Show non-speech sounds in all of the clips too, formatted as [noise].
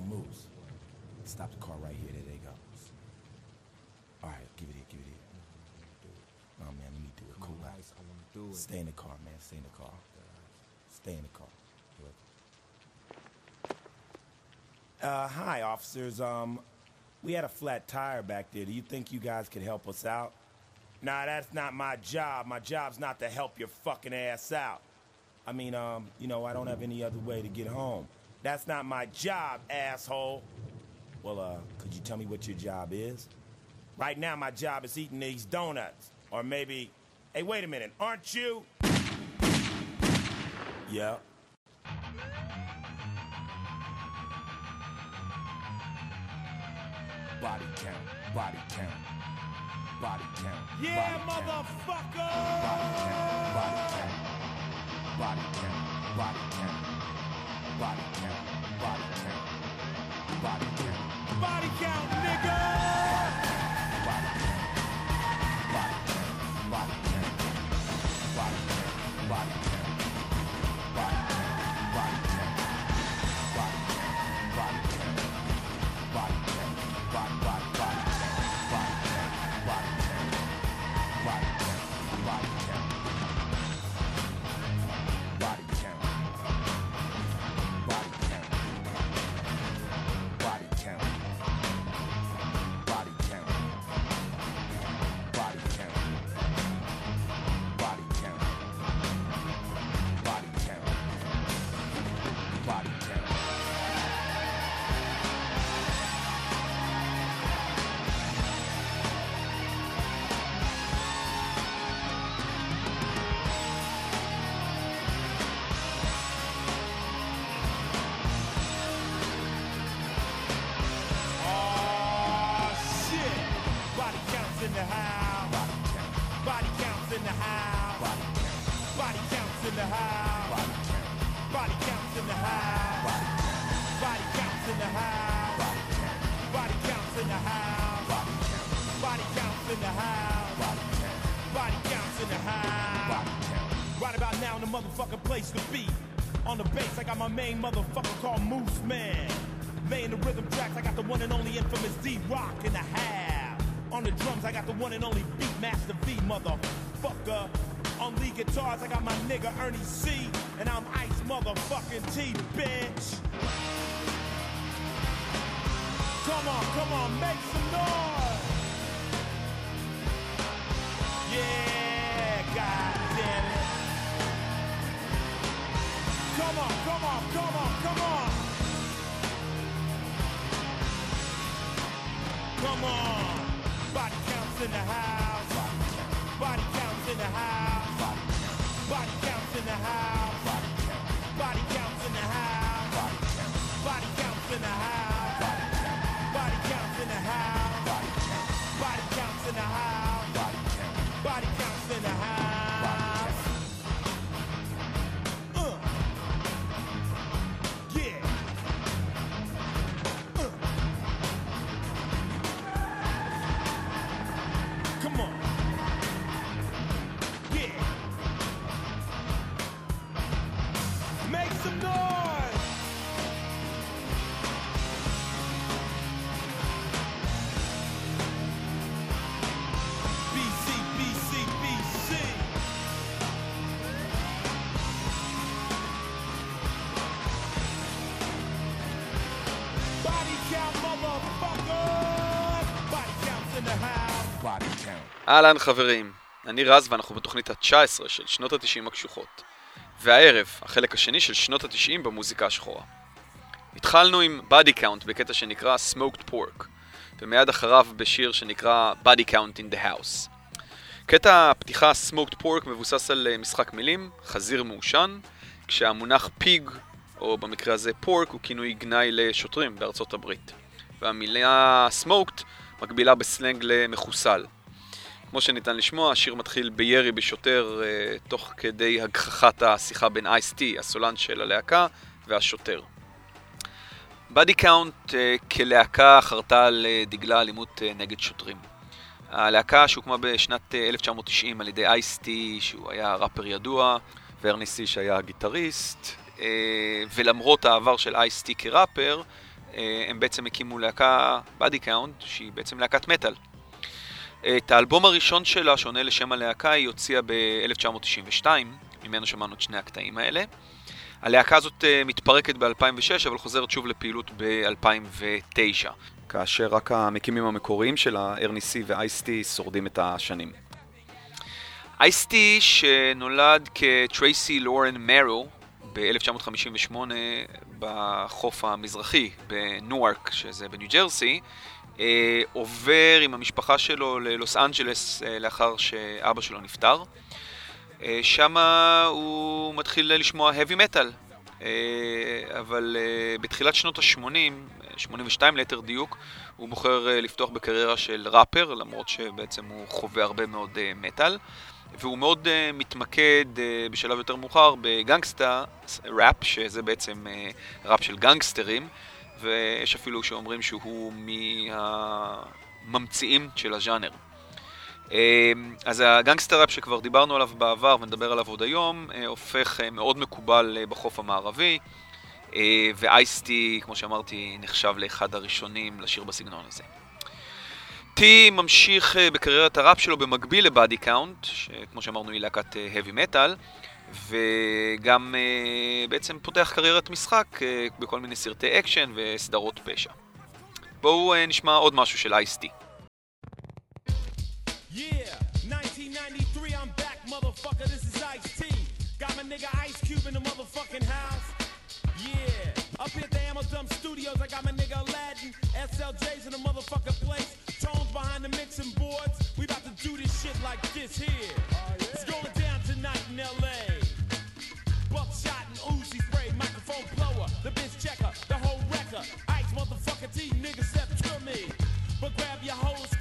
Moose. Stop the car right here. There they go. All right, give it here, give it here. Oh man, let me do it. Cool out. I want to do it. Stay in the car, man. Stay in the car. Stay in the car. Uh, hi, officers. Um, we had a flat tire back there. Do you think you guys could help us out? Nah, that's not my job. My job's not to help your fucking ass out. I mean, um, you know, I don't have any other way to get home. That's not my job, asshole. Well, uh, could you tell me what your job is? Right now, my job is eating these donuts. Or maybe, hey, wait a minute, aren't you? Yeah. Body count, body count, body count. Yeah, body count, motherfucker! Body count, body count, body count, body count, body count, body count, body count. Body count, nigga! Motherfucking place to be. On the bass, I got my main motherfucker called Mooseman. Laying the rhythm tracks, I got the one and only infamous D Rock in the half. On the drums, I got the one and only Beatmaster V, motherfucker. On lead guitars, I got my nigga Ernie C. And I'm Ice motherfucking T, bitch. Come on, come on, make some noise. Come on. Body counts in the house. אהלן חברים, אני רז ואנחנו בתוכנית ה-19 של שנות ה-90 הקשוחות. והערב, החלק השני של שנות ה-90 במוזיקה השחורה. התחלנו עם Body Count בקטע שנקרא Smoked Pork, ומיד אחריו בשיר שנקרא Body Count in the House. קטע הפתיחה Smoked Pork מבוסס על אה, משחק מילים, חזיר מעושן, כשהמונח פיג, או במקרה הזה פורק, הוא כינוי גנאי לשוטרים בארצות הברית. והמילה Smoked מקבילה בסלנג למחוסל. כמו שניתן לשמוע, השיר מתחיל בירי בשוטר אה, תוך כדי הגחכת השיחה בין אייס-טי, הסולן של הלהקה, והשוטר. באדי קאונט אה, כלהקה חרתה על אה, דגלה אלימות אה, נגד שוטרים. הלהקה שהוקמה בשנת אה, 1990 על ידי אייס-טי, שהוא היה ראפר ידוע, וארני סי שהיה גיטריסט, אה, ולמרות העבר של אייס-טי כראפר, אה, הם בעצם הקימו להקה בדי קאונט, שהיא בעצם להקת מטאל. את האלבום הראשון שלה, שעונה לשם הלהקה, היא הוציאה ב-1992, ממנו שמענו את שני הקטעים האלה. הלהקה הזאת אה, מתפרקת ב-2006, אבל חוזרת שוב לפעילות ב-2009, כאשר רק המקימים המקוריים שלה, ארני סי ואייסטי, שורדים את השנים. אייסטי, שנולד כטרייסי לורן מרו ב-1958 בחוף המזרחי בנוארק, שזה בניו ג'רסי, אה, עובר עם המשפחה שלו ללוס אנג'לס אה, לאחר שאבא שלו נפטר. אה, שם הוא מתחיל לשמוע heavy metal, אה, אבל אה, בתחילת שנות ה-80, 82 ליתר דיוק, הוא בוחר אה, לפתוח בקריירה של ראפר, למרות שבעצם הוא חווה הרבה מאוד אה, מטאל. והוא מאוד uh, מתמקד uh, בשלב יותר מאוחר בגנגסטה ראפ, שזה בעצם uh, ראפ של גנגסטרים, ויש אפילו שאומרים שהוא מהממציאים של הז'אנר. Uh, אז הגנגסטר ראפ שכבר דיברנו עליו בעבר ונדבר עליו עוד היום, uh, הופך uh, מאוד מקובל בחוף המערבי, ואייסטי, כמו שאמרתי, נחשב לאחד הראשונים לשיר בסגנון הזה. טי ממשיך אה, בקריירת הראפ שלו במקביל לבאדי קאונט, שכמו שאמרנו היא להקת heavy metal, וגם uh, בעצם פותח קריירת משחק uh, בכל מיני סרטי אקשן וסדרות פשע. בואו uh, נשמע עוד משהו של אייסטי. Yeah, 1993, I'm back, motherfucker. This is Ice T. Got my nigga Ice Cube in the motherfucking house. Yeah, up at the Dumb Studios, I got my nigga Aladdin, SLJ's in the motherfucking place. Tones behind the mixing boards. We about to do this shit like this here. But grab your hoes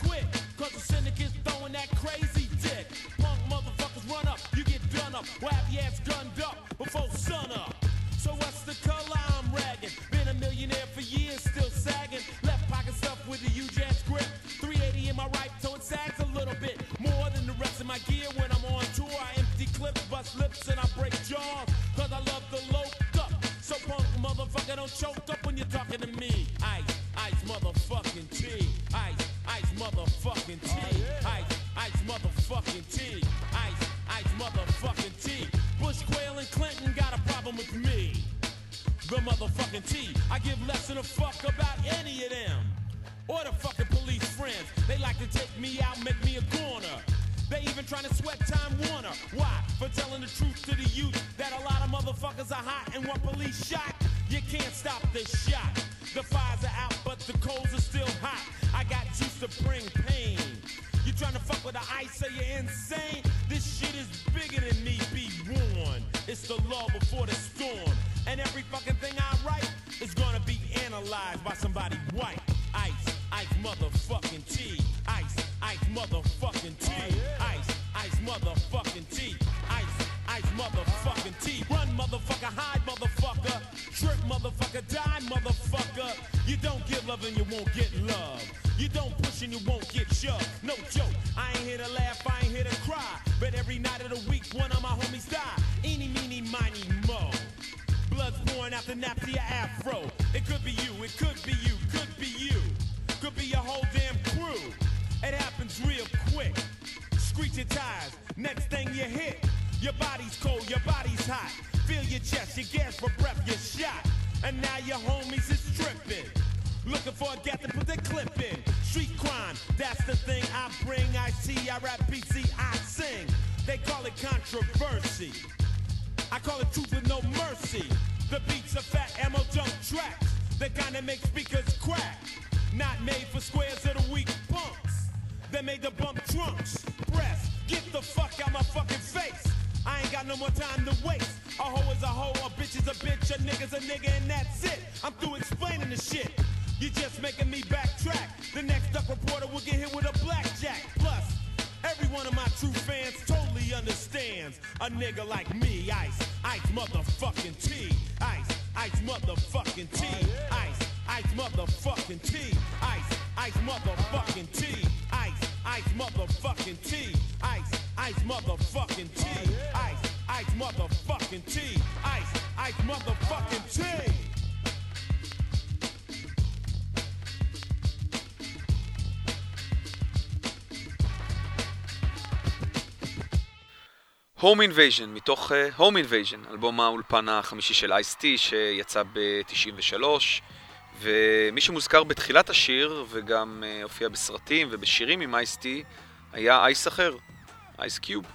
The beats are fat ammo jump tracks. The kind that make speakers crack. Not made for squares of the weak punks. They made the bump trunks. Press, get the fuck out my fucking face. I ain't got no more time to waste. A hoe is a hoe, a bitch is a bitch, a nigga's a nigga, and that's it. I'm through explaining the shit. You're just making me backtrack. The next duck reporter will get hit with a blackjack. Plus, every one of my true fans totally understands a nigga like me. Ice, ice motherfucking T. Ice, ice motherfucking T. Ice, ice motherfucking T. Ice, ice motherfucking T. Ice, ice motherfucking T. Ice, ice motherfucking T. Ice, ice motherfucking T. Ice, ice motherfucking T. הום אינבייז'ן, מתוך הום uh, אינבייז'ן, אלבום האולפן החמישי של אייס-טי שיצא ב-93 ומי שמוזכר בתחילת השיר וגם uh, הופיע בסרטים ובשירים עם אייס-טי היה אייס אחר, אייס קיוב.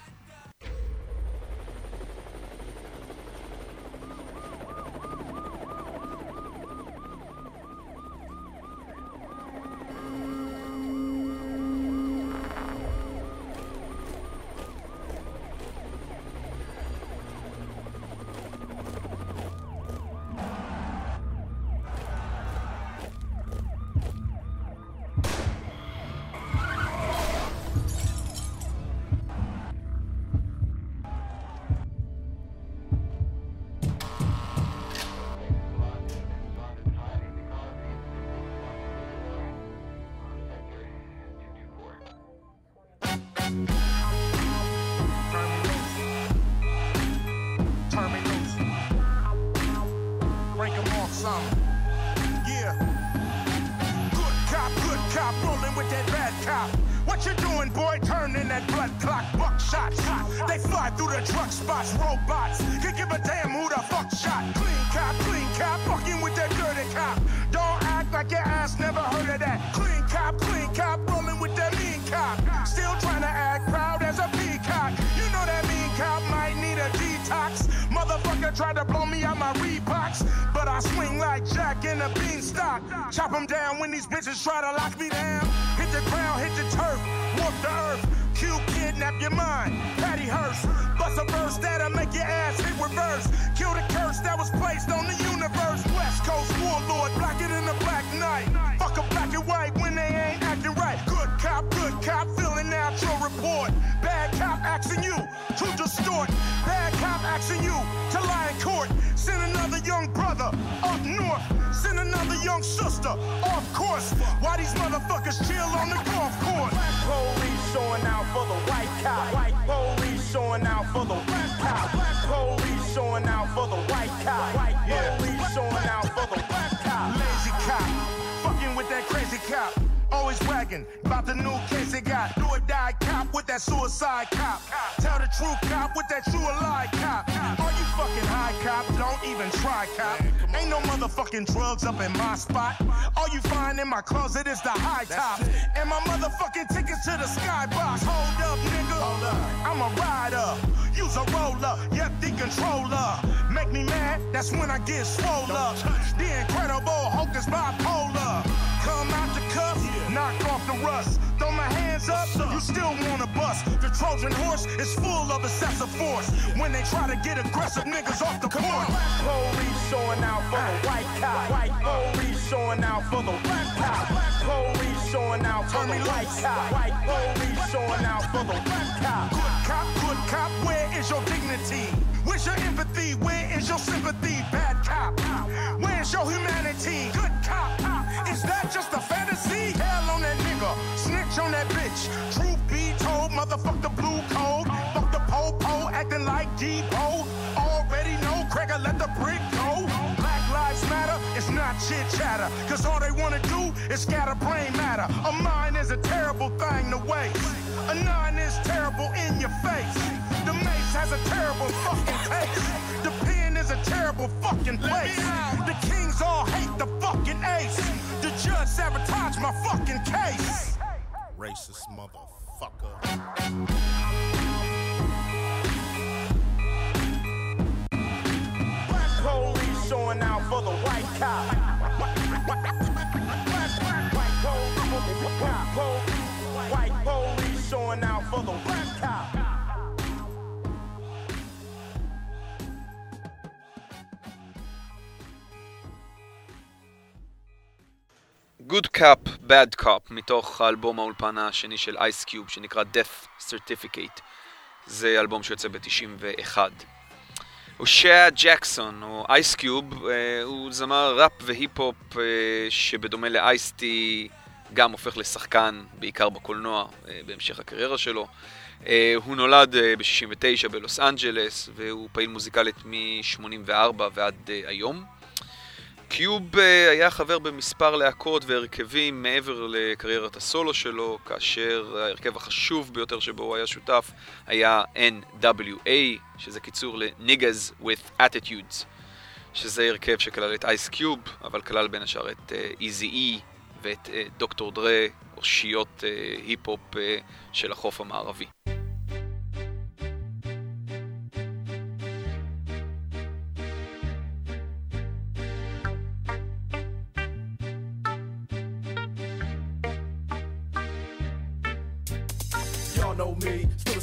that? Clean cop, clean cop, rolling with that mean cop. Still trying to act proud as a peacock. You know that mean cop might need a detox. Motherfucker tried to blow me out my rebox, But I swing like Jack in a beanstalk. Chop him down when these bitches try to lock me down. Hit the ground, hit the turf, walk the earth. Q kidnap your mind. Patty Hearst, bust a verse that'll make your ass hit reverse. Kill the curse that was placed on the universe. West Coast warlord, blacker than the Black Knight. Fuck a black and white when they ain't cop, good cop, filling out your report. Bad cop asking you to distort. Bad cop asking you to lie in court. Send another young brother up north. Send another young sister off course. Why these motherfuckers chill on the golf course? Black police showing out for the white cop. White police showing out for the black cop. Black police showing out for the white cop. White police showing out for the black cop. Lazy cop, fucking with that crazy cop always wagging about the new case they got. Do or die cop with that suicide cop. Tell the true cop with that true alive cop. Are you fucking high cop? Don't even try cop. Ain't no motherfucking drugs up in my spot. All you find in my closet is the high top. And my motherfucking tickets to the skybox. Hold up, nigga. Hold up. I'm a rider. Use a roller. Yep, the controller. Make me mad. That's when I get swollen. up. The incredible Hulk is bipolar knock off the rust. Throw my hands up, you still wanna bust. The Trojan horse is full of excessive force. When they try to get aggressive, niggas off the court. Police showing out for the white cop. White police showing out for the black cop. Police showing out for the white cop. White police showing out for the black cop. Good cop, good cop, where is your dignity? Where's your empathy? Where is your sympathy? Bad cop, where's your humanity? Good cop. Is that just a fantasy? Hell on that nigga, snitch on that bitch. Truth be told, motherfuck the blue code. Fuck the po-po, acting like Debo. Already know, Cracker, let the brick go. Black lives matter, it's not chit chatter. Cause all they wanna do is scatter brain matter. A mind is a terrible thing to waste. A nine is terrible in your face. The mace has a terrible fucking taste. The pen is a terrible fucking place. The kings all hate the fucking ace. The sabotage my fucking case. Racist motherfucker. Black police showing out for the white cop. White police showing out for the white cop. Good Cup, Bad Cup, מתוך האלבום האולפן השני של Ice Cube, שנקרא Death Certificate. זה אלבום שיוצא ב-91. הושע ג'קסון, או Ice Cube, אה, הוא זמר ראפ והיפ-הופ אה, שבדומה לאייסטי גם הופך לשחקן, בעיקר בקולנוע, אה, בהמשך הקריירה שלו. הוא נולד ב-69 בלוס אנג'לס, והוא פעיל מוזיקלית מ-84 ועד היום. קיוב אה, היה חבר במספר להקות והרכבים מעבר לקריירת הסולו שלו, כאשר ההרכב החשוב ביותר שבו הוא היה שותף היה NWA, שזה קיצור ל-Niggas with Attitudes, שזה הרכב שכלל את אייס קיוב, אבל כלל בין השאר את איזי uh, אי ואת דוקטור דרה, אושיות היפ-הופ של החוף המערבי. Me,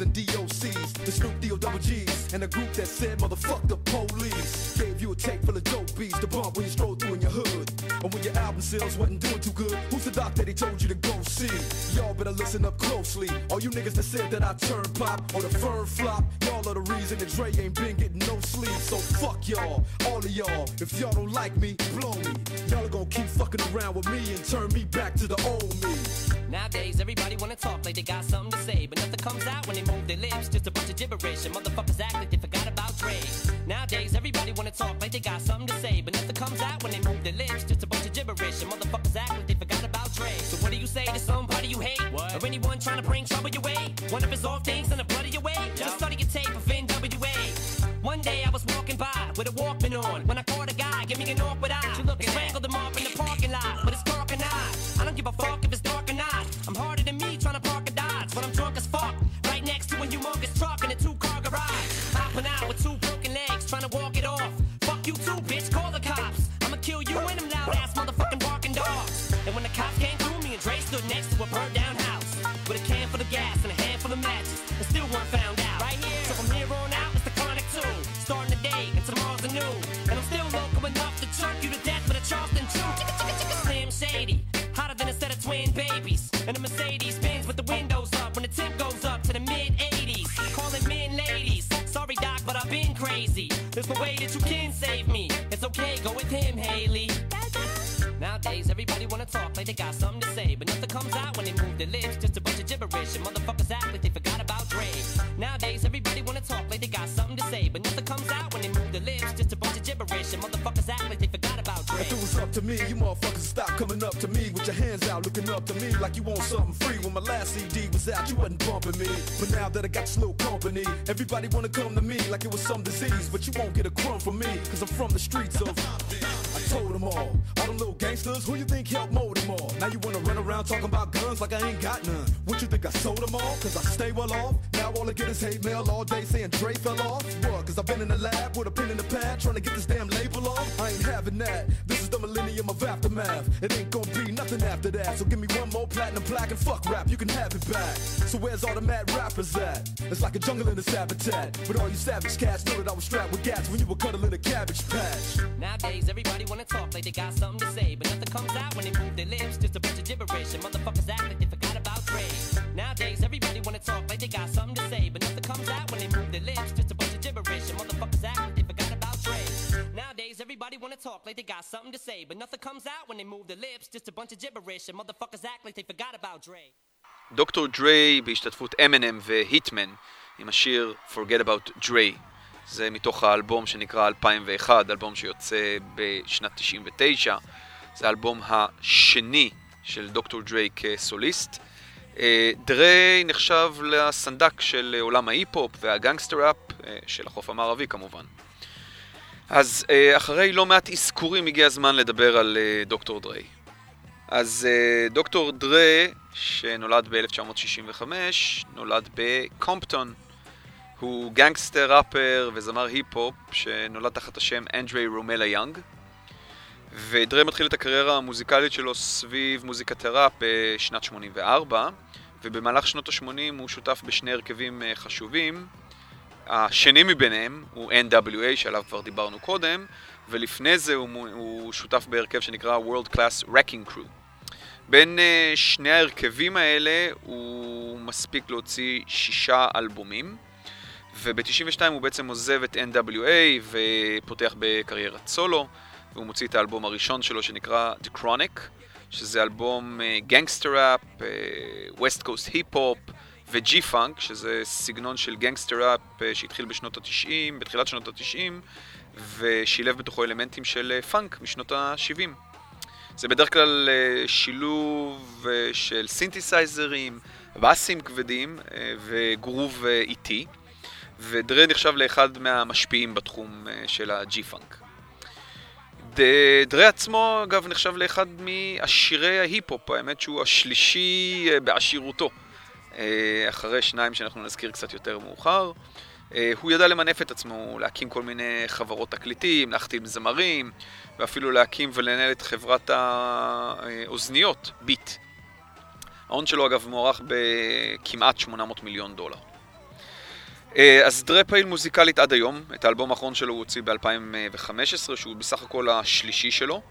And DOCs. The Snoop D-O double G's, and a group that said, motherfuck the police. Gave you a tape full of dope beats to bump when you stroll through in your hood. And when your album sales wasn't doing too good, who's the doc that he told you to go see? Y'all better listen up closely. All you niggas that said that I turn pop or the firm flop, y'all are the reason that Dre ain't been getting no sleep. So fuck y'all, all of y'all. If y'all don't like me, blow me. Y'all are gonna keep fucking around with me and turn me back to the old me. Nowadays, everybody wanna talk like they got something to say, but nothing comes out when they move their lips. Just a bunch of gibberish, and motherfuckers act like they forgot about Dre. Nowadays, everybody wanna talk like they got something to say, but nothing comes out when they move their lips. Just a bunch of gibberish, and motherfuckers act like they forgot about Dre. So what do you say to somebody you hate, what? or anyone trying to bring trouble your way? One of his off things in the blood of your way. Just study your tape of NWA. One day I was walking by with a Walkman on when I caught a guy, give me an awkward eye. You look strangled him off in the parking lot, but it's dark and hot. I don't give a fuck if it's dark humongous truck in a two-car garage. Hopping out with two broken legs, trying to walk it off. Fuck you too, bitch. Call the cops. I'ma kill you and them loud-ass motherfucking barking dogs. And when the cops came through, me and Dre stood next to a burned-down There's no way that you can save me. It's okay, go with him, Haley. Nowadays, everybody wanna talk like they got something to say, but nothing comes out to me, you motherfuckers stop coming up to me with your hands out, looking up to me like you want something free. When my last CD was out, you wasn't bumping me. But now that I got this little company, everybody wanna come to me like it was some disease. But you won't get a crumb from me, cause I'm from the streets of. I told them all, all them little gangsters, who you think helped mold them all? Now you wanna run around talking about guns like I ain't got none. What you think I sold them all? Cause I stay well off. Now all I get is hate mail all day saying Dre fell off. What? Cause I've been in the lab with a pen in the pad trying to get this damn label off. I ain't having that. This is the millennium of aftermath. It ain't gonna be nothing after that. So give me one more platinum plaque and fuck rap, you can have it back. So where's all the mad rappers at? It's like a jungle in this habitat. But all you savage cats know that I was strapped with gas when you were cuddling a cabbage patch. Nowadays, everybody wanna talk like they got something to say, but nothing comes out when they move their lips. Just a bunch of gibberish, and motherfuckers act like they forgot everybody wanna talk like they got something to say, but nothing comes out when they move their lips. Just a bunch of gibberish, and motherfuckers act like they forgot about Dre. דוקטור דריי בהשתתפות M&M והיטמן עם השיר Forget About Dre. זה מתוך האלבום שנקרא 2001, אלבום שיוצא בשנת 99. זה האלבום השני של דוקטור דריי כסוליסט. אה, דריי נחשב לסנדק של עולם ההיפ-הופ והגנגסטר ראפ אה, של החוף המערבי כמובן. אז אה, אחרי לא מעט אזכורים הגיע הזמן לדבר על דוקטור דריי. אז דוקטור דריי, שנולד ב-1965, נולד בקומפטון. הוא גנגסטר ראפר וזמר היפ-הופ שנולד תחת השם אנדרי רומלה יאנג. ודרי מתחיל את הקריירה המוזיקלית שלו סביב מוזיקת הראפ בשנת 84, ובמהלך שנות ה-80 הוא שותף בשני הרכבים אה, חשובים. השני מביניהם הוא NWA, שעליו כבר דיברנו קודם, ולפני זה הוא, הוא שותף בהרכב שנקרא World Class Wrecking Crew. בין אה, שני ההרכבים האלה הוא מספיק להוציא שישה אלבומים, וב-92 הוא בעצם עוזב את NWA ופותח בקריירת סולו, והוא מוציא את האלבום הראשון שלו שנקרא The Chronic, שזה אלבום גנגסטר ראפ, ווסט קוסט היפ-הופ וג'י פאנק, שזה סגנון של גנגסטר ראפ אה, שהתחיל בשנות ה-90, בתחילת שנות ה-90, ושילב בתוכו אלמנטים של אה, פאנק משנות ה-70. זה בדרך כלל אה, שילוב אה, של סינתסייזרים, באסים כבדים אה, וגרוב אה, איטי, ודרה נחשב לאחד מהמשפיעים בתחום אה, של הג'י פאנק. ד- דרה עצמו, אגב, נחשב לאחד מעשירי ההיפ-הופ, האמת שהוא השלישי אה, בעשירותו, אה, אחרי שניים שאנחנו נזכיר קצת יותר מאוחר. אה, הוא ידע למנף את עצמו, להקים כל מיני חברות תקליטים, להחתים זמרים, ואפילו להקים ולנהל את חברת האוזניות, ביט. ההון שלו אגב מוערך בכמעט 800 מיליון דולר. אה, אז דרה פעיל מוזיקלית עד היום, את האלבום האחרון שלו הוא הוציא ב-2015, שהוא בסך הכל השלישי שלו,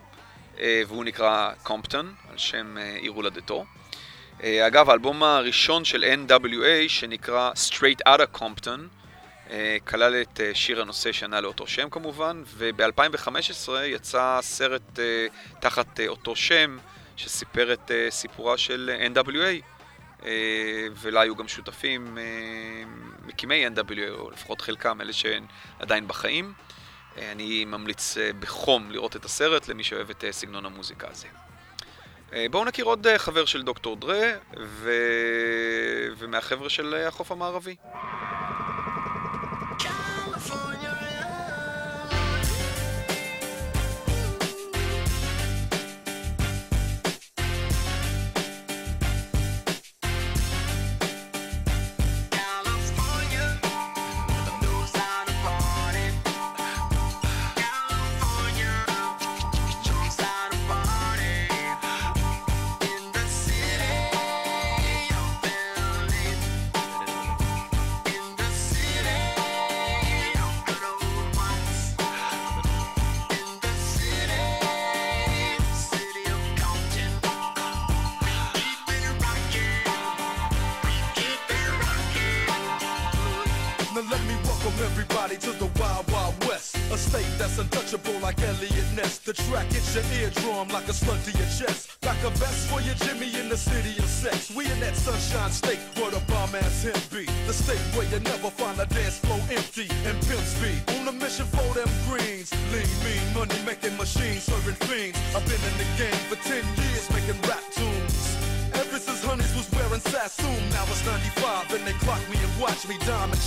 אה, והוא נקרא קומפטון, על שם אה, עיר הולדתו. אה, אגב, האלבום הראשון של NWA, שנקרא Straight Outta Compton, אה, כלל את אה, שיר הנושא שענה לאותו שם כמובן, וב-2015 יצא סרט תחת אותו שם, שסיפר את סיפורה של NWA, ולה היו גם שותפים מקימי NWA, או לפחות חלקם, אלה שהן עדיין בחיים. אני ממליץ בחום לראות את הסרט למי שאוהב את סגנון המוזיקה הזה. אה, בואו נכיר עוד אה, חבר של דוקטור דרה, ו... ומהחבר'ה של אה, החוף המערבי.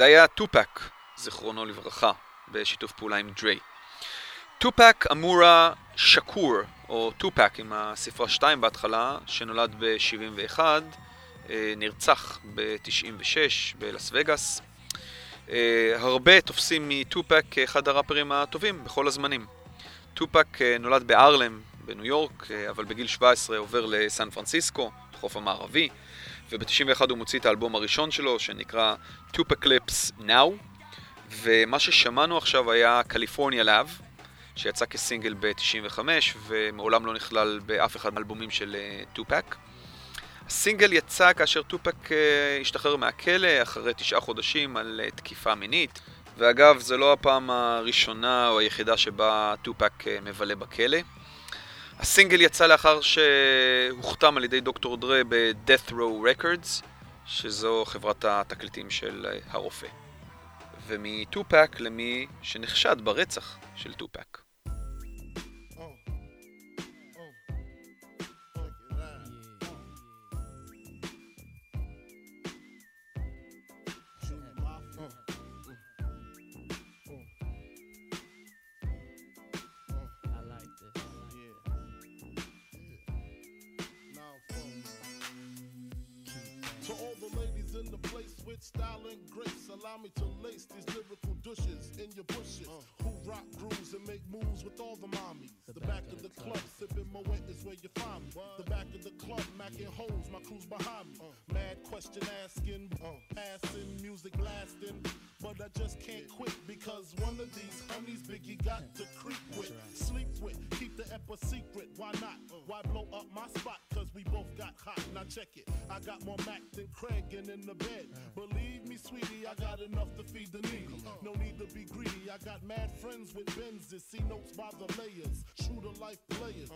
זה היה טופק, זיכרונו לברכה, בשיתוף פעולה עם דריי. טופק אמורה שקור, או טופק עם הספרה 2 בהתחלה, שנולד ב-71, אה, נרצח ב-96 בלאס וגאס. אה, הרבה תופסים מטופק כאחד הראפרים הטובים בכל הזמנים. טופק אה, נולד בארלם בניו יורק, אבל בגיל 17 עובר לסן פרנסיסקו, לחוף המערבי, וב-91 הוא מוציא את האלבום הראשון שלו, שנקרא Tupaclips Now, ומה ששמענו עכשיו היה קליפורניה לאב, שיצא כסינגל ב-95, ומעולם לא נכלל באף אחד מהאלבומים של אה, טופק. הסינגל יצא כאשר טופק אה, השתחרר מהכלא אחרי תשעה חודשים על אה, תקיפה מינית, ואגב, זו לא הפעם הראשונה או היחידה שבה טופק אה, מבלה בכלא. הסינגל יצא לאחר שהוכתם על ידי דוקטור דרה ב-Death Row Records, שזו חברת התקליטים של הרופא. ומטופק למי שנחשד ברצח של טופק. Grace, allow me to lace these lyrical douches in your bushes. Uh. Who rock grooves and make moves with all the mommies. The, back, of the club, sipping Moet is where you find me. The back of the club, macking holes, my crew's behind me. Uh. Mad question asking, uh. passing, music blasting. But I just can't quit because one of these honeys Biggie got to creep with, sleep with, keep the ep a secret. Why not? Why blow up my spot? Cause we both got hot. Now check it. I got more Mack than Craig and in the bed. Believe me, sweetie, I got enough to feed the needy. No need to be greedy. I got mad friends with Benzes. See notes by the layers. True to life players.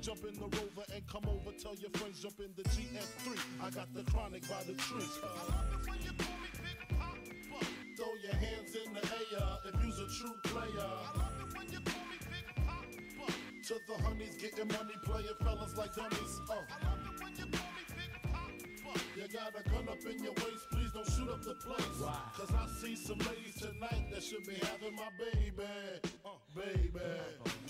Jump in the rover and come over. Tell your friends jump in the GS3. I got the chronic by the tree. Throw your hands in the air if you's a true player. To the honeys getting money, playing fellas like dummies. Uh. You got a gun up in your waist, please don't shoot up the place. Why? Cause I see some ladies tonight that should be having my baby. Uh, baby.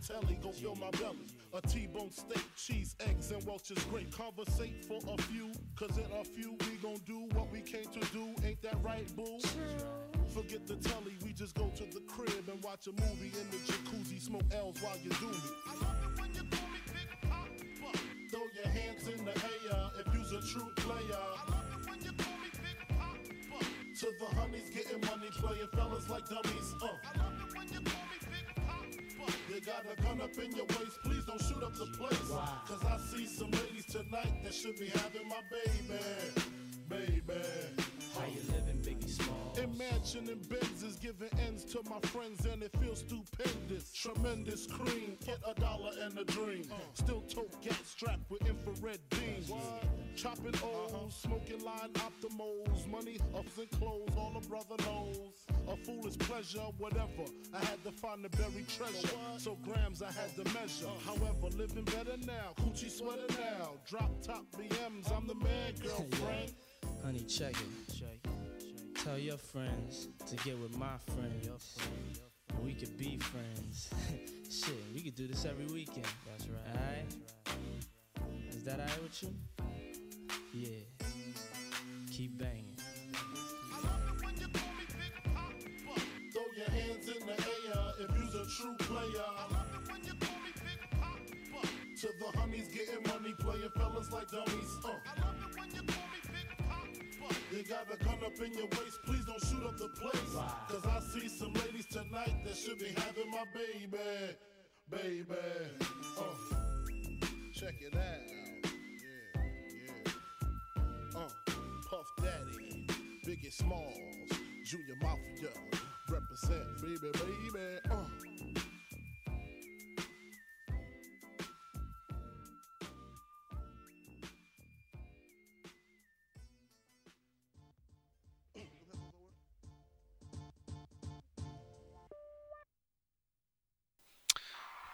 telly. Go fill my belly. A T-bone steak, cheese, eggs, and Welch's grape. Conversate for a few, cause in a few we gon' do what we came to do. Ain't that right, boo? Forget the telly, we just go to the crib and watch a movie in the jacuzzi. Smoke L's while you do me. I love it when you call me Big Papa. Throw your hands in the air if you's a true player. I love it when you call me Big Papa. To the honeys getting money, playing fellas like dummies. Uh. I love it when you call me You got a gun up in your waist, please don't shoot up the place. Cause I see some ladies tonight that should be having my baby. Baby. How you living, Biggie Small? Imagine and Benzes giving ends to my friends and it feels stupendous. Tremendous cream, get a dollar and a dream. Still tote gas strapped with infrared beams. Chopping O's, smoking line optimals. Money, ups and clothes, all a brother knows. A foolish pleasure, whatever. I had to find the buried treasure. So grams I had to measure. However, living better now. Coogi sweater now. Drop top BMs, I'm the man, girlfriend. Honey, check it. Tell your friends to get with my friends. And we could be friends. [laughs] Shit, we could do this every weekend. That's right. Alright? Is that alright with you? Yeah. Keep banging. Throw your hands in the air if you's a true player. I love it when you call me pick up fuck to the honeys getting money, playing fellas like dummies. Uh. You got a gun up in your waist, please don't shoot up the place. Cause I see some ladies tonight that should be having my baby. Baby. Uh. Check it out. Yeah, yeah. Uh. Puff Daddy, Biggie Smalls, Junior Mafia, represent baby, baby. Uh.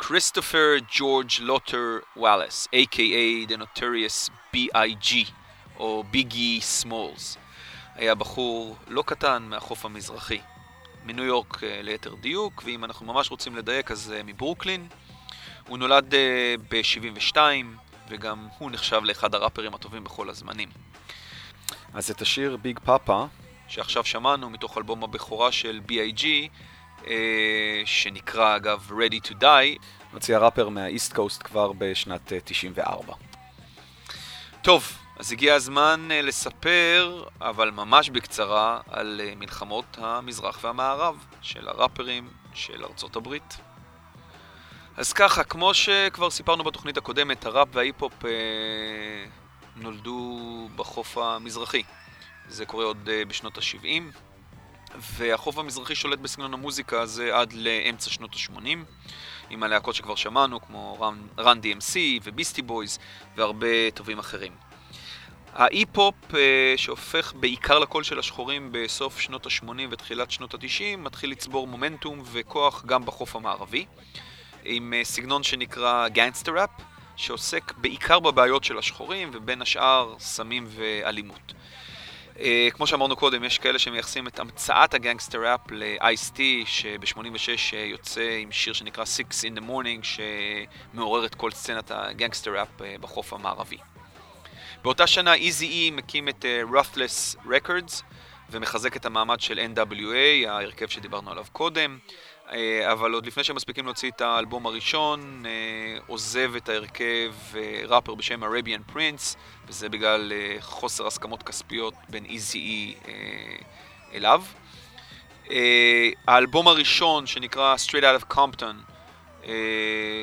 Christopher George Lotter Wallace, a.k.a. The Notorious B.I.G. או ביגי סמולס. היה בחור לא קטן מהחוף המזרחי, מניו יורק אה, ליתר דיוק, ואם אנחנו ממש רוצים לדייק אז אה, מברוקלין. הוא נולד ב-72, וגם הוא נחשב לאחד הראפרים הטובים בכל הזמנים. אז את השיר ביג פאפה, שעכשיו שמענו מתוך אלבום הבכורה של B.I.G, אה, שנקרא אגב Ready to Die, הוציא הראפר מהאיסט קוסט כבר בשנת אה, 94. טוב, אז הגיע הזמן אה, לספר, אבל ממש בקצרה, על אה, מלחמות המזרח והמערב של הראפרים של ארצות הברית. אז ככה, כמו שכבר סיפרנו בתוכנית הקודמת, הראפ וההיפ-הופ אה, נולדו בחוף המזרחי. זה קורה עוד אה, בשנות ה-70, והחוף המזרחי שולט בסגנון המוזיקה הזה עד לאמצע שנות ה-80, עם הלהקות שכבר שמענו, כמו רן DMC וביסטי בויז והרבה טובים אחרים. ההיפ-הופ אה, שהופך בעיקר לקול של השחורים בסוף שנות ה-80 ותחילת שנות ה-90 מתחיל לצבור מומנטום וכוח גם בחוף המערבי עם אה, סגנון שנקרא גנגסטר ראפ שעוסק בעיקר בבעיות של השחורים ובין השאר סמים ואלימות. Uh, כמו שאמרנו קודם, יש כאלה שמייחסים את המצאת הגנגסטר ראפ ל-Ice-T שב-86 uh, יוצא עם שיר שנקרא Six in the Morning שמעורר את כל סצנת הגנגסטר ראפ uh, בחוף המערבי. באותה שנה Easy E מקים את uh, Ruthless Records ומחזק את המעמד של NWA, ההרכב שדיברנו עליו קודם, אבל עוד לפני שהם מספיקים להוציא את האלבום הראשון, uh, עוזב את ההרכב uh, ראפר בשם Arabian Prince, וזה בגלל uh, חוסר הסכמות כספיות בין E uh, אליו. Uh, האלבום הראשון שנקרא Straight Out of Compton uh,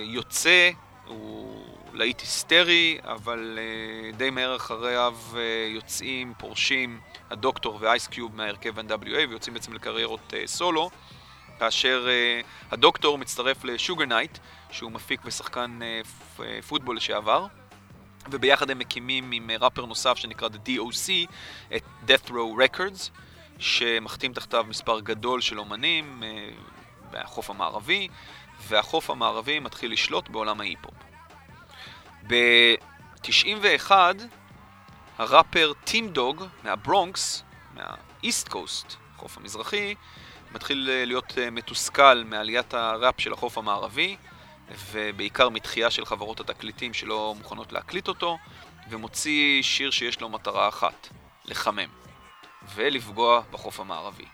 יוצא, הוא להיט היסטרי, אבל uh, די מהר אחריו uh, יוצאים, פורשים, הדוקטור ואייסקיוב מההרכב NWA ויוצאים בעצם לקריירות uh, סולו, כאשר uh, הדוקטור מצטרף לשוגר נייט, שהוא מפיק ושחקן פ, uh, פוטבול לשעבר. וביחד הם מקימים עם ראפר נוסף שנקרא The DOC את Death Row Records, שמחתים תחתיו מספר גדול של אומנים בחוף המערבי, והחוף המערבי מתחיל לשלוט בעולם ההיפ-הופ. ב-91 הראפר טים דוג מהברונקס, מהאיסט קוסט, החוף המזרחי, מתחיל אה, להיות אה, מתוסכל מעליית הראפ של החוף המערבי, ובעיקר מתחייה של חברות התקליטים שלא מוכנות להקליט אותו, ומוציא שיר שיש לו מטרה אחת, לחמם, ולפגוע בחוף המערבי.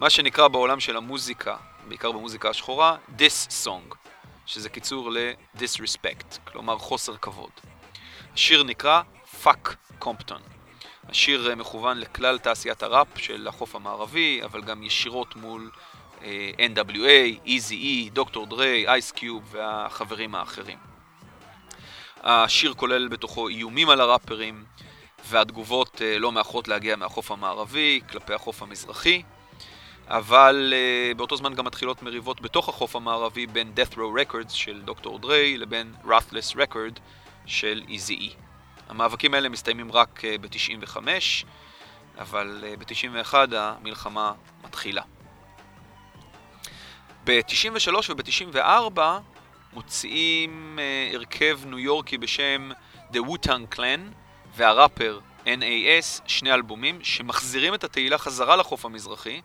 מה שנקרא בעולם של המוזיקה, בעיקר במוזיקה השחורה, This Song, שזה קיצור ל-disrespect, כלומר חוסר כבוד. השיר נקרא Fuck Compton. השיר אה, מכוון לכלל תעשיית הראפ של החוף המערבי, אבל גם ישירות מול אה, NWA, Easy E, דוקטור דריי, אייס קיוב והחברים האחרים. השיר כולל בתוכו איומים על הראפרים, והתגובות אה, לא מאחרות להגיע מהחוף המערבי כלפי החוף המזרחי, אבל uh, באותו זמן גם מתחילות מריבות בתוך החוף המערבי בין Death Row Records של דוקטור דריי לבין Ruthless Record של Easy E. המאבקים האלה מסתיימים רק uh, ב-95, אבל uh, ב-91 המלחמה מתחילה. ב-93 וב-94 מוציאים uh, הרכב ניו יורקי בשם The Wu-Tang Clan והראפר NAS, שני אלבומים שמחזירים את התהילה חזרה לחוף המזרחי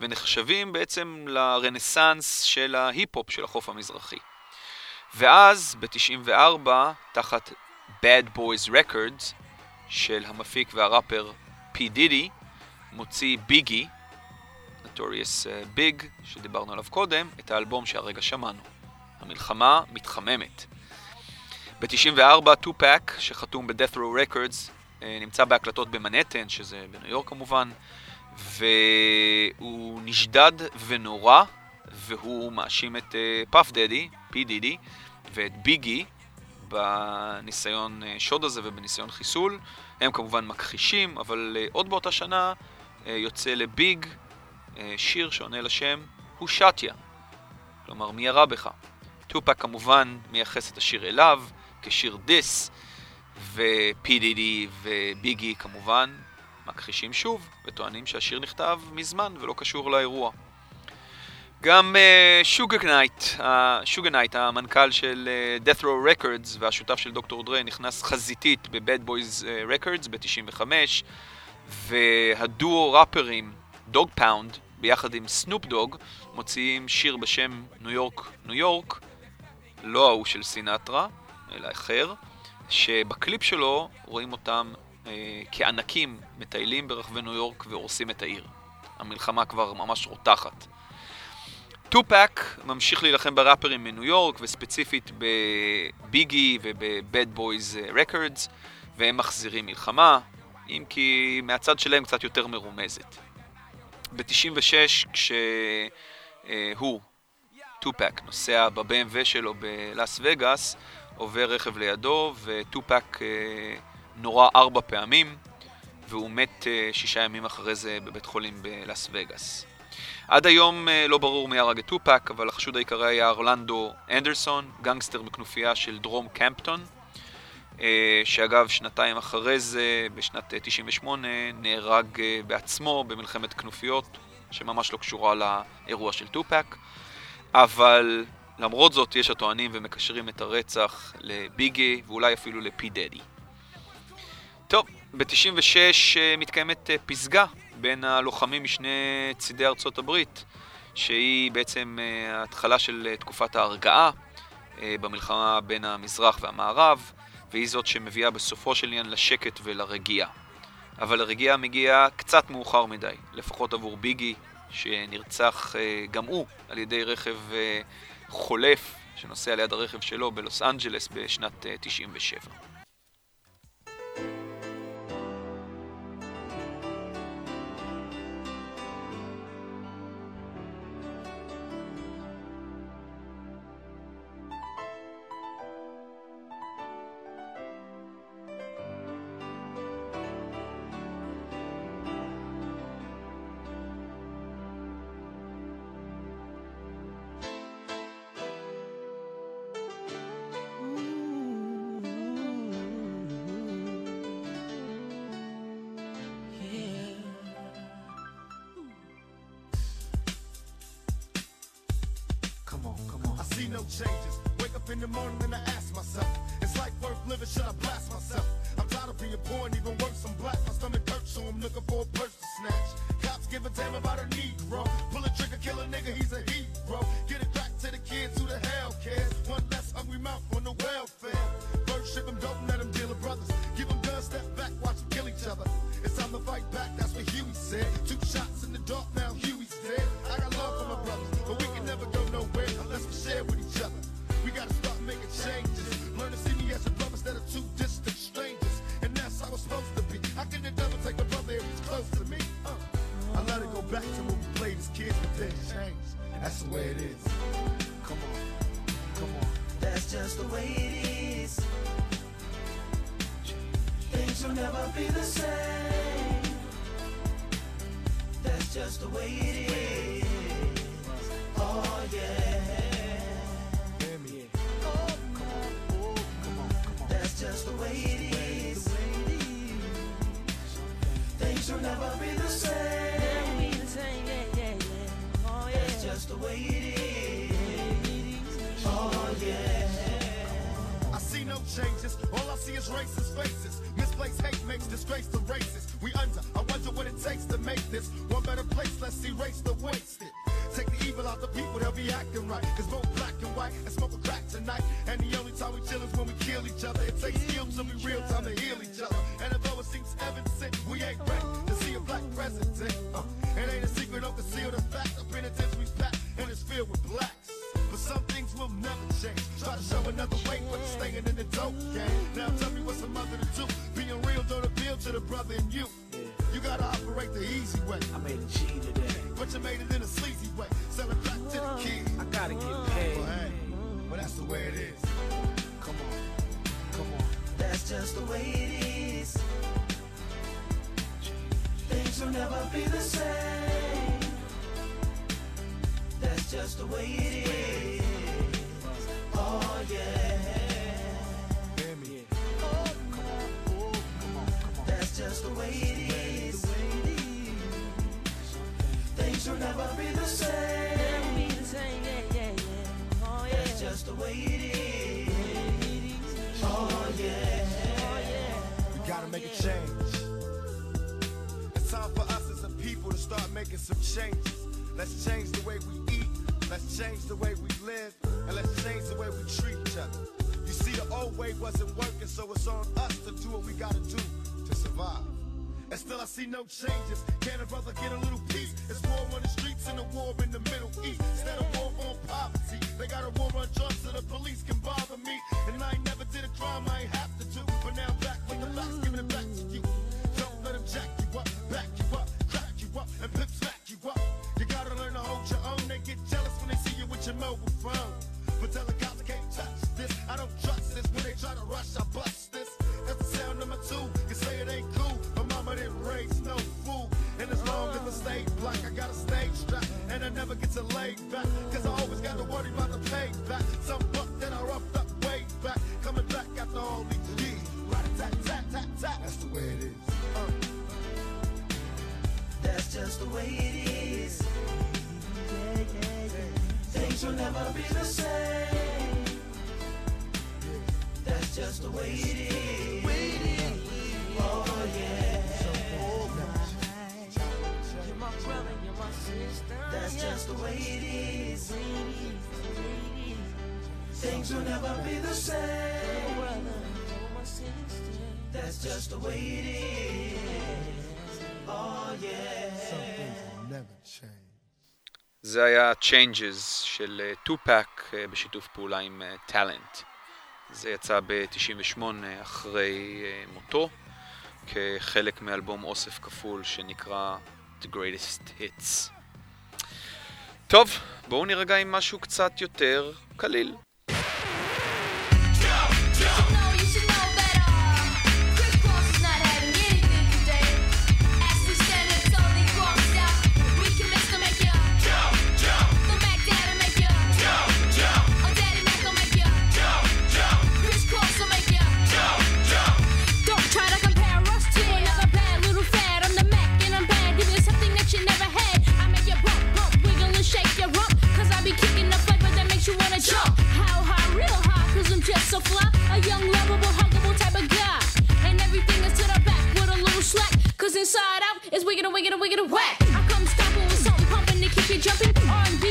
ונחשבים בעצם לרנסאנס של ההיפ-הופ של החוף המזרחי. ואז, ב-94, תחת Bad Boys Records של המפיק והראפר פי דידי, מוציא ביגי, Notorious אה, Big, שדיברנו עליו קודם, את האלבום שהרגע שמענו. המלחמה מתחממת. ב-94, טופק, שחתום ב-Death Row Records, אה, נמצא בהקלטות במנהטן, שזה בניו יורק כמובן, והוא נשדד ונורא, והוא מאשים את פאף דדי, פי דידי, ואת ביגי בניסיון אה, שוד הזה ובניסיון חיסול. הם כמובן מכחישים, אבל uh, עוד באותה שנה uh, יוצא לביג שיר שעונה לשם הושטיה. כלומר, מי ירה בך? טופק כמובן מייחס את השיר אליו כשיר דיס, ו-PDD וביגי כמובן מכחישים שוב וטוענים שהשיר נכתב מזמן ולא קשור לאירוע. גם שוגרנייט, uh, שוגרנייט, המנכ"ל של uh, Death Row Records והשותף של דוקטור דרי נכנס חזיתית ב-Bad Boys uh, Records ב-95 והדואו ראפרים דוג פאונד ביחד עם סנופ דוג מוציאים שיר בשם ניו יורק ניו יורק לא ההוא של סינטרה אלא אחר שבקליפ שלו רואים אותם אה, כענקים מטיילים ברחבי ניו יורק והורסים את העיר. המלחמה כבר ממש רותחת. טופק ממשיך להילחם בראפרים מניו יורק וספציפית בביגי ובבד בויז רקורדס והם מחזירים מלחמה, אם כי מהצד שלהם קצת יותר מרומזת. ב-96 כשהוא, טופק, נוסע ב-BMW שלו בלאס וגאס, עובר רכב לידו וטופק אה, נורה ארבע פעמים, והוא מת אה, שישה ימים אחרי זה בבית חולים בלאס וגאס. עד היום אה, לא ברור מי הרג את טופק, אבל החשוד העיקרי היה ארלנדו אנדרסון, גנגסטר בכנופיה של דרום קמפטון, אה, שאגב, שנתיים אחרי זה, בשנת 98, נהרג בעצמו במלחמת כנופיות, שממש לא קשורה לאירוע של טופק, אבל למרות זאת יש הטוענים ומקשרים את הרצח לביגי ואולי אפילו לפי דדי. טוב, ב-96 אה, מתקיימת אה, פסגה בין הלוחמים משני צידי ארצות הברית, שהיא בעצם אה, ההתחלה של תקופת ההרגעה במלחמה בין המזרח והמערב, והיא זאת שמביאה בסופו של עניין לשקט ולרגיעה. אבל הרגיעה מגיעה קצת מאוחר מדי, לפחות עבור ביגי, שנרצח גם הוא על ידי רכב חולף שנוסע ליד הרכב שלו בלוס אנג'לס בשנת 97. Kill each other. It takes skill to be real time to heal each other. And although it seems heaven sent, we ain't ready to see a black president. Uh, it ain't a secret, don't conceal the fact. The penitentiary's packed and it's filled with blacks. But some things will never change. Try to show another way, but it's staying in the dope game. Now tell me what's a mother to do. Being real don't appeal to the brother in you. You gotta operate the easy way. I made a G today. But you made it in a sleazy way. Sell it back to the kid. I gotta get paid. Well, hey, well, that's the way it is. Come on, come on. That's just the way it is. Things will never be the same. That's just the way it is. Oh yeah. Hear me. Oh, come on. Oh, come on, come on. That's just the way it is. Things will never be the same. Never be the same. Yeah, yeah, yeah. Oh yeah. That's just the way it is. Yeah. We gotta make a change. It's time for us as a people to start making some changes. Let's change the way we eat. Let's change the way we live. And let's change the way we treat each other. You see, the old way wasn't working, so it's on us to do what we gotta do to survive. And still I see no changes. Can a brother get a little peace? It's war on the streets and a war in the Middle East. Instead of war on poverty, they got a war on drugs so the police can bother me. And I I ain't have to. But now back with the facts, giving it to you. Don't let jack you up, back you up, crack you up, and pimp smack you up. You gotta learn to hold your own. They get jealous when they see you with your mobile phone. But tell the cops can't touch this. I don't trust this. When they try to rush, I bust this. That's the sound number two. You say it ain't cool. My mama didn't raise no fool. And as long as I stay black, I got a stage strap. And I never get to lay back. Cause I always got to worry about the payback. Some buck Rat-a-tat-tat-tat-tat. That's the way it is. Uh. That's just the way it is. Things will never be the same. That's just the way it is. Oh yeah. That's just the way it is. Things will never be the same. That's just the way it is. Oh yeah. Never change. זה היה Changes של טופק בשיתוף פעולה עם טאלנט. זה יצא ב-98 אחרי אה, מותו, כחלק מאלבום אוסף כפול שנקרא The Greatest Hits. טוב, בואו נירגע עם משהו קצת יותר קליל. a young, lovable, huggable type of guy. And everything is to the back with a little slack. Cause inside out is wicked and wicked and wicked and whack. I come stomping with something pumping to keep you jumping on.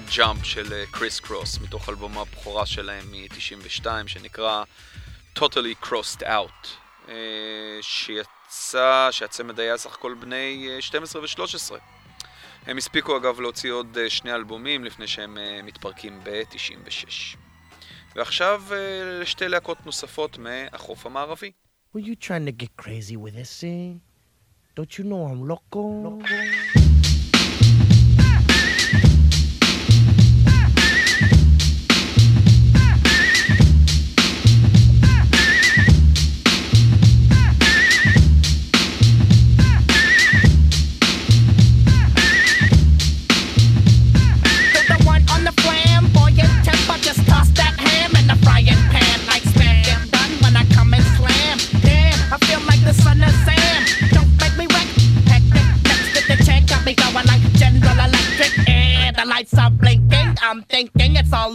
הג'אמפ של אה, קריס קרוס, מתוך אלבום הבכורה שלהם מ-92, שנקרא Totally Crossed Out, אה, שיצא, שהצמד היה סך הכל בני אה, 12 ו-13. הם הספיקו אגב להוציא עוד שני אלבומים לפני שהם מתפרקים ב-96. ועכשיו לשתי להקות נוספות מהחוף המערבי. Were you trying to get crazy with this? Eh? Don't you know I'm loco? loco?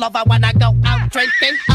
love her when I go out drinking.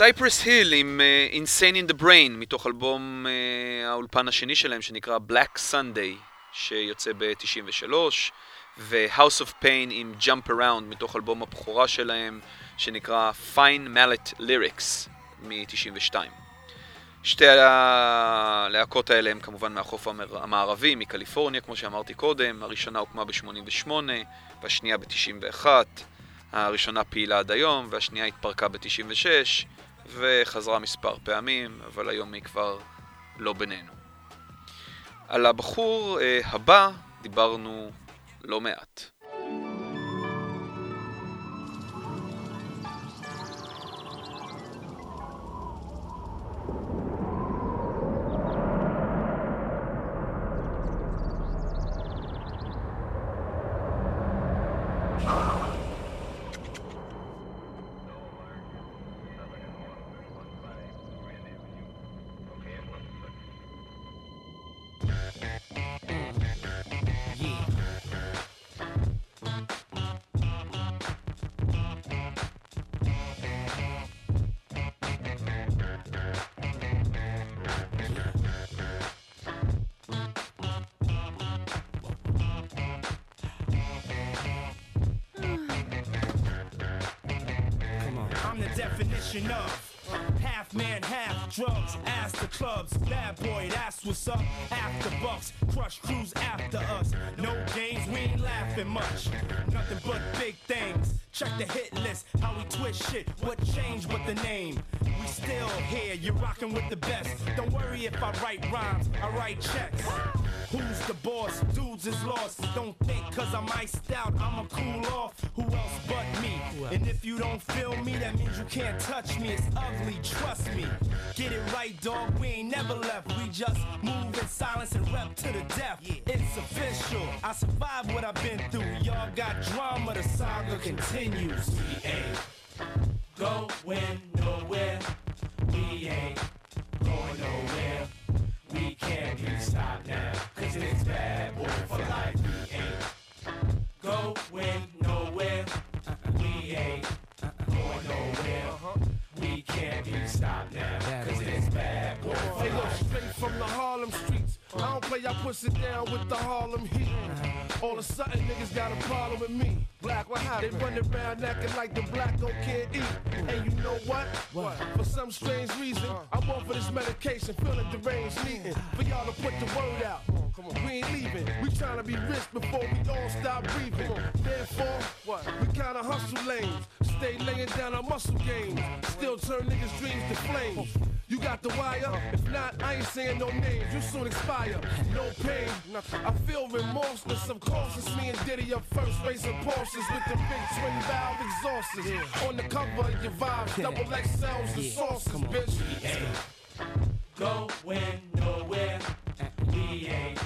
סייפרס היל עם uh, Insane in the Brain, מתוך אלבום uh, האולפן השני שלהם שנקרא Black Sunday, שיוצא ב-93, ו-House of Pain עם Jump Around, מתוך אלבום הבכורה שלהם, שנקרא Fine Mallet Lyrics, מ-92. שתי הלהקות האלה הם כמובן מהחוף המערבי, מקליפורניה, כמו שאמרתי קודם. הראשונה הוקמה ב-88, והשנייה ב-91. הראשונה פעילה עד היום, והשנייה התפרקה ב-96, וחזרה מספר פעמים, אבל היום היא כבר לא בינינו. על הבחור אה, הבא דיברנו לא מעט. Just move don't play, I push it down with the Harlem heat. All of a sudden, niggas got a problem with me. Black, what happened? They running around acting like the black don't can't eat. And you know what? What? For some strange reason, I'm on for this medication, feeling deranged, needing for y'all to put the word out. We ain't leaving. We trying to be rich before we all stop breathing. Therefore, what? We kinda hustle lanes. Stay laying down our muscle games. Still turn niggas' dreams to flames. You got the wire? If not, I ain't saying no names. You soon expire. No pain. I feel remorseless. Of course, it's me and Diddy up first, racing Porsches with the big twin valve exhausters. On the cover of your vibes, double X XLs and sauces, bitch. Going nowhere. We ain't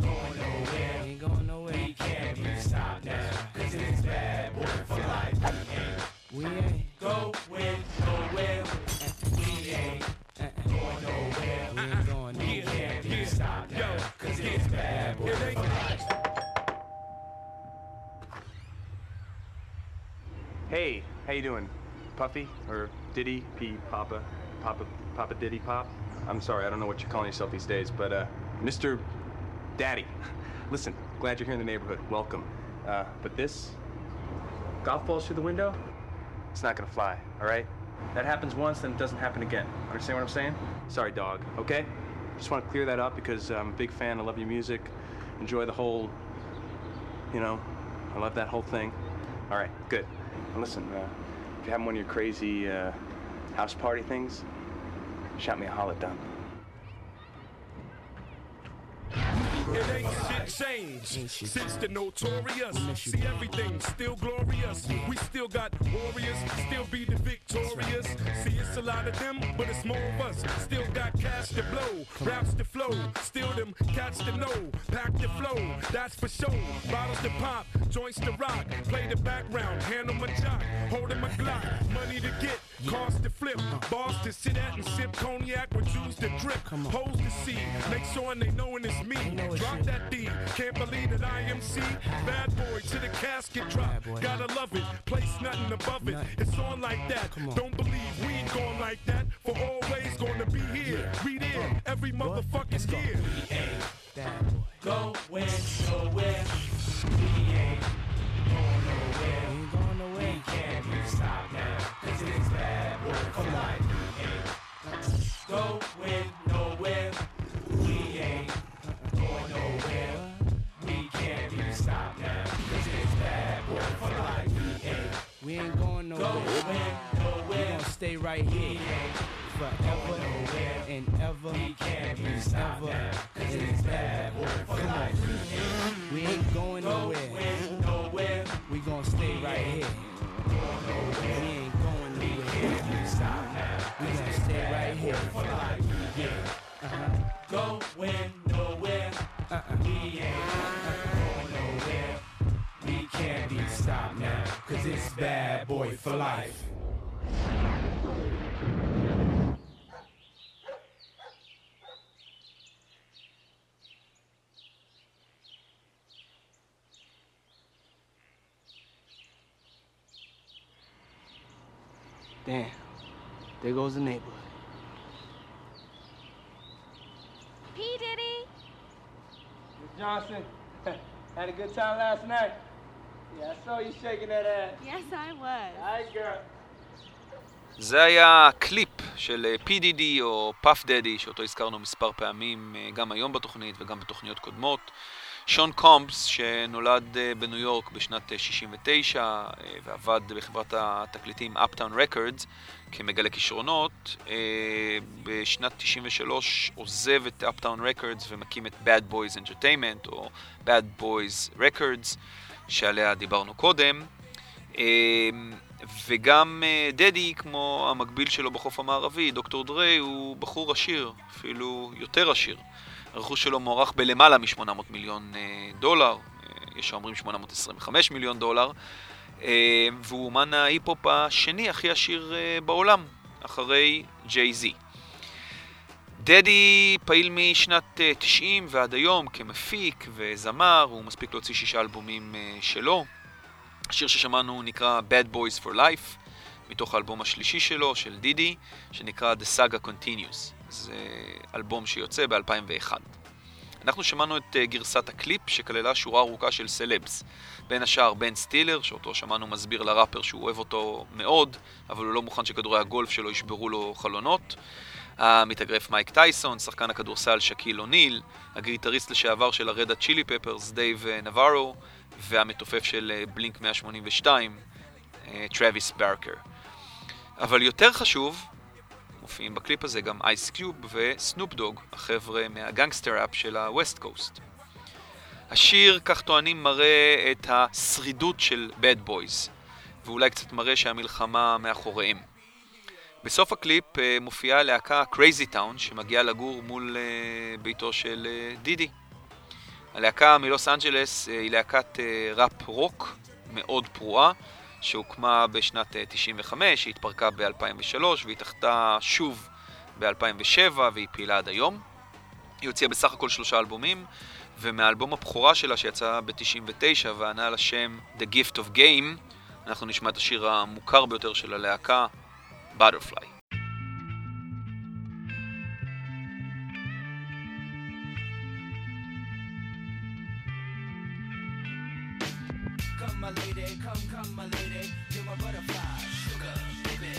going nowhere. Ain't going nowhere. We can't be stopped now. Cause it's bad boy for life. We ain't We ain't. going nowhere. We ain't going nowhere. We ain't going We can't be stopped now. Cause it's bad boy for life. Hey, how you doing? Puffy or Diddy P Papa Papa Papa Diddy Pop? I'm sorry, I don't know what you're calling yourself these days, but uh, Mr. Daddy. [laughs] Listen, glad you're here in the neighborhood. Welcome. Uh, but this golf balls through the window? It's not gonna fly. All right? That happens once, then it doesn't happen again. Understand what I'm saying? Sorry, dog. Okay? Just want to clear that up because I'm a big fan. I love your music. Enjoy the whole. You know, I love that whole thing. All right, good. And listen, uh, if you're having one of your crazy uh, house party things, shout me a holla, done. It ain't shit changed since the notorious. See everything still glorious. We still got warriors, still be the victorious. See it's a lot of them, but it's more of us. Still got cash to blow, raps to flow, still them cats to know. Pack the flow, that's for sure. Bottles to pop, joints to rock. Play the background, handle my jock, holding my Glock. Money to get, Cars to flip, bars to sit at and sip cognac with Jews to drip. Hoes to see, make sure they knowin' it's me. Drop that D, can't believe that I am C. Bad boy to the casket drop, gotta love it. Place nothing above it, it's on like that. Don't believe we ain't going like that. For always gonna be here. Read in, every motherfucker's here. Going nowhere. We ain't We ain't going nowhere. We ain't going nowhere. We can't be stopped now. Cause it's bad boy for life. We ain't We ain't going nowhere. nowhere. We gonna stay right here forever and ever We can't be stopped. Cause it's bad boy for life. We ain't. Going nowhere. We gonna stay right here for life. Uh-huh. Going nowhere. We ain't going nowhere. We can't be stopped now. Cause it's bad boy for life. Damn. There goes the neighborhood. P. Diddy. Miss Johnson, had a good time last night. Yeah, I saw you shaking that ass. Yes, I was. Hi, girl. זה היה קליפ של אה, PDD או פאף דדי, שאותו הזכרנו מספר פעמים, אה, גם היום בתוכנית וגם בתוכניות קודמות. שון קומפס, שנולד אה, בניו יורק בשנת אה, 69 אה, ועבד בחברת התקליטים Uptown Records כמגלה כישרונות, אה, בשנת 93 עוזב את Uptown Records ומקים את Bad Boys Entertainment או Bad Boys Records, שעליה דיברנו קודם. אה, וגם אה, דדי, כמו המקביל שלו בחוף המערבי, דוקטור דריי, הוא בחור עשיר, אפילו יותר עשיר. הרכוש שלו מוערך בלמעלה מ-800 מיליון אה, דולר, אה, יש האומרים 825 מיליון דולר, אה, והוא אומן ההיפ-הופ השני הכי עשיר אה, בעולם, אחרי ג'יי זי. דדי פעיל משנת אה, 90 ועד היום כמפיק וזמר, הוא מספיק להוציא שישה אלבומים אה, שלו. השיר ששמענו נקרא Bad Boys for Life, מתוך האלבום השלישי שלו, של דידי, שנקרא The Saga Continues. זה אלבום שיוצא ב-2001. אנחנו שמענו את uh, גרסת הקליפ, שכללה שורה ארוכה של סלבס. בין השאר בן סטילר, שאותו שמענו מסביר לראפר שהוא אוהב אותו מאוד, אבל הוא לא מוכן שכדורי הגולף שלו ישברו לו חלונות. המתאגרף מייק טייסון, שחקן הכדורסל שקיל אוניל, הגיטריסט לשעבר של הרדה צ'ילי פפרס, דייב אה, נברו, והמתופף של אה, בלינק 182, אה, טרוויס ברקר. אבל יותר חשוב, מופיעים בקליפ הזה גם אייס קיוב וסנופ דוג, החבר'ה מהגנגסטר אפ של הווסט קוסט. השיר, כך טוענים, מראה את השרידות של Bad Boys, ואולי קצת מראה שהמלחמה מאחוריהם. בסוף הקליפ אה, מופיעה הלהקה Crazy Town, שמגיעה לגור מול אה, ביתו של אה, דידי. הלהקה מלוס אנג'לס היא להקת ראפ רוק מאוד פרועה, שהוקמה בשנת אה, 95, היא התפרקה ב-2003 והתאחדה שוב ב-2007 והיא פעילה עד היום. היא הוציאה בסך הכל שלושה אלבומים, ומהאלבום הבכורה שלה שיצא ב-99 וענה לשם The Gift of Game, אנחנו נשמע את השיר המוכר ביותר של הלהקה, Butterfly. Come, come, my lady, you're my butterfly, sugar, baby.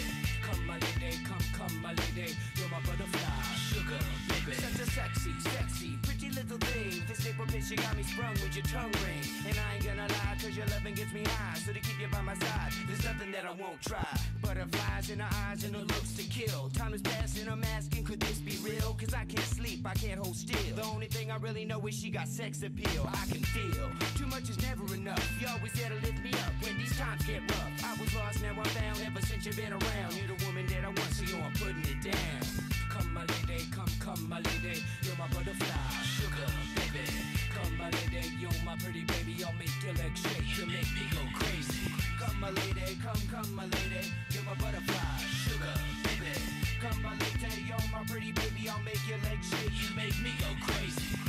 Come, my lady, come, come, my lady, you're my butterfly, sugar, baby. Such a sexy, sexy, pretty little thing. This April you got me sprung with your tongue ring. And I ain't gonna lie, cause your loving gets me high. So to keep you by my side, there's nothing that I won't try. Butterflies in her eyes and her looks to kill. Time is passing, I'm asking, could this be real? Cause I can't sleep, I can't hold still. The only thing I really know is she got sex appeal. I can feel too much is never enough. You always there to lift me times get rough. I was lost, now I'm found. Ever since you've been around, you're the woman that I want, so yo, I'm putting it down. Come, my lady, come, come, my lady, you're my butterfly, sugar, baby. Come, my lady, you're my pretty baby. I'll make your legs shake, you make me go crazy. Come, my lady, come, come, my lady. You're my butterfly, sugar, baby. Come, my lady, you're my pretty baby. I'll make your legs shake. You make me go crazy.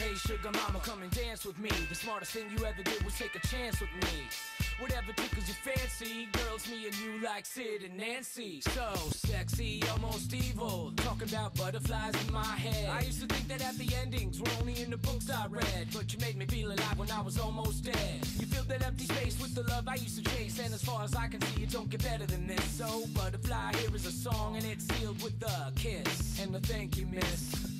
Hey, sugar mama, come and dance with me. The smartest thing you ever did was take a chance with me. Whatever tickles your fancy, girls, me and you like Sid and Nancy. So sexy, almost evil. Talking about butterflies in my head. I used to think that happy endings were only in the books I read. But you made me feel alive when I was almost dead. You filled that empty space with the love I used to chase. And as far as I can see, it don't get better than this. So, butterfly, here is a song, and it's sealed with a kiss. And a thank you, miss.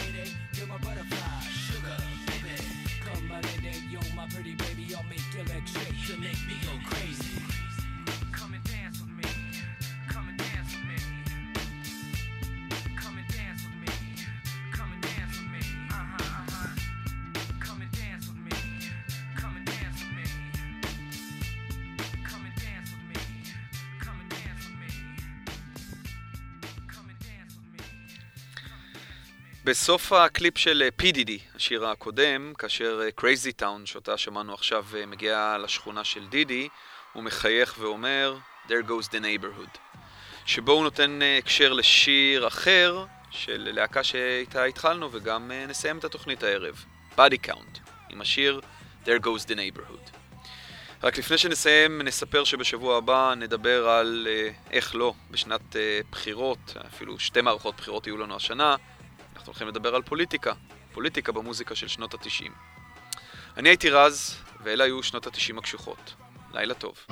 You make me בסוף הקליפ של PDD, השיר הקודם, כאשר קרייזי טאון, שאותה שמענו עכשיו, אה, מגיעה לשכונה של דידי, הוא מחייך ואומר, There goes the neighborhood. שבו הוא נותן אה, הקשר לשיר אחר של להקה שאיתה התחלנו, וגם אה, נסיים את התוכנית הערב, Body Count, עם השיר There goes the neighborhood. רק לפני שנסיים, נספר שבשבוע הבא נדבר על אה, איך לא, בשנת אה, בחירות, אפילו שתי מערכות בחירות יהיו לנו השנה, אנחנו הולכים לדבר על פוליטיקה, פוליטיקה במוזיקה של שנות התשעים. אני הייתי רז, ואלה היו שנות התשעים הקשוחות. לילה טוב.